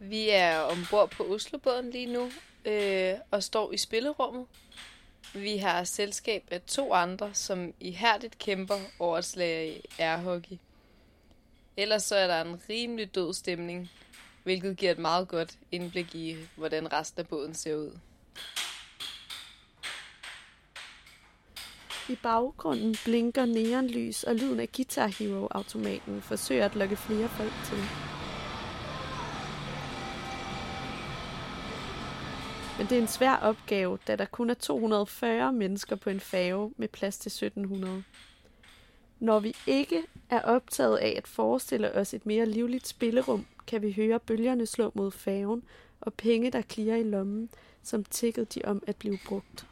Vi er ombord på Oslobåden lige nu øh, og står i spillerummet. Vi har selskab af to andre, som ihærdigt kæmper over et slag i airhockey. Ellers så er der en rimelig død stemning, hvilket giver et meget godt indblik i, hvordan resten af båden ser ud. I baggrunden blinker neonlys, og lyden af Guitar Hero-automaten forsøger at lokke flere folk til. Men det er en svær opgave, da der kun er 240 mennesker på en færge med plads til 1700. Når vi ikke er optaget af at forestille os et mere livligt spillerum, kan vi høre bølgerne slå mod færgen og penge, der klirer i lommen, som tikkede de om at blive brugt.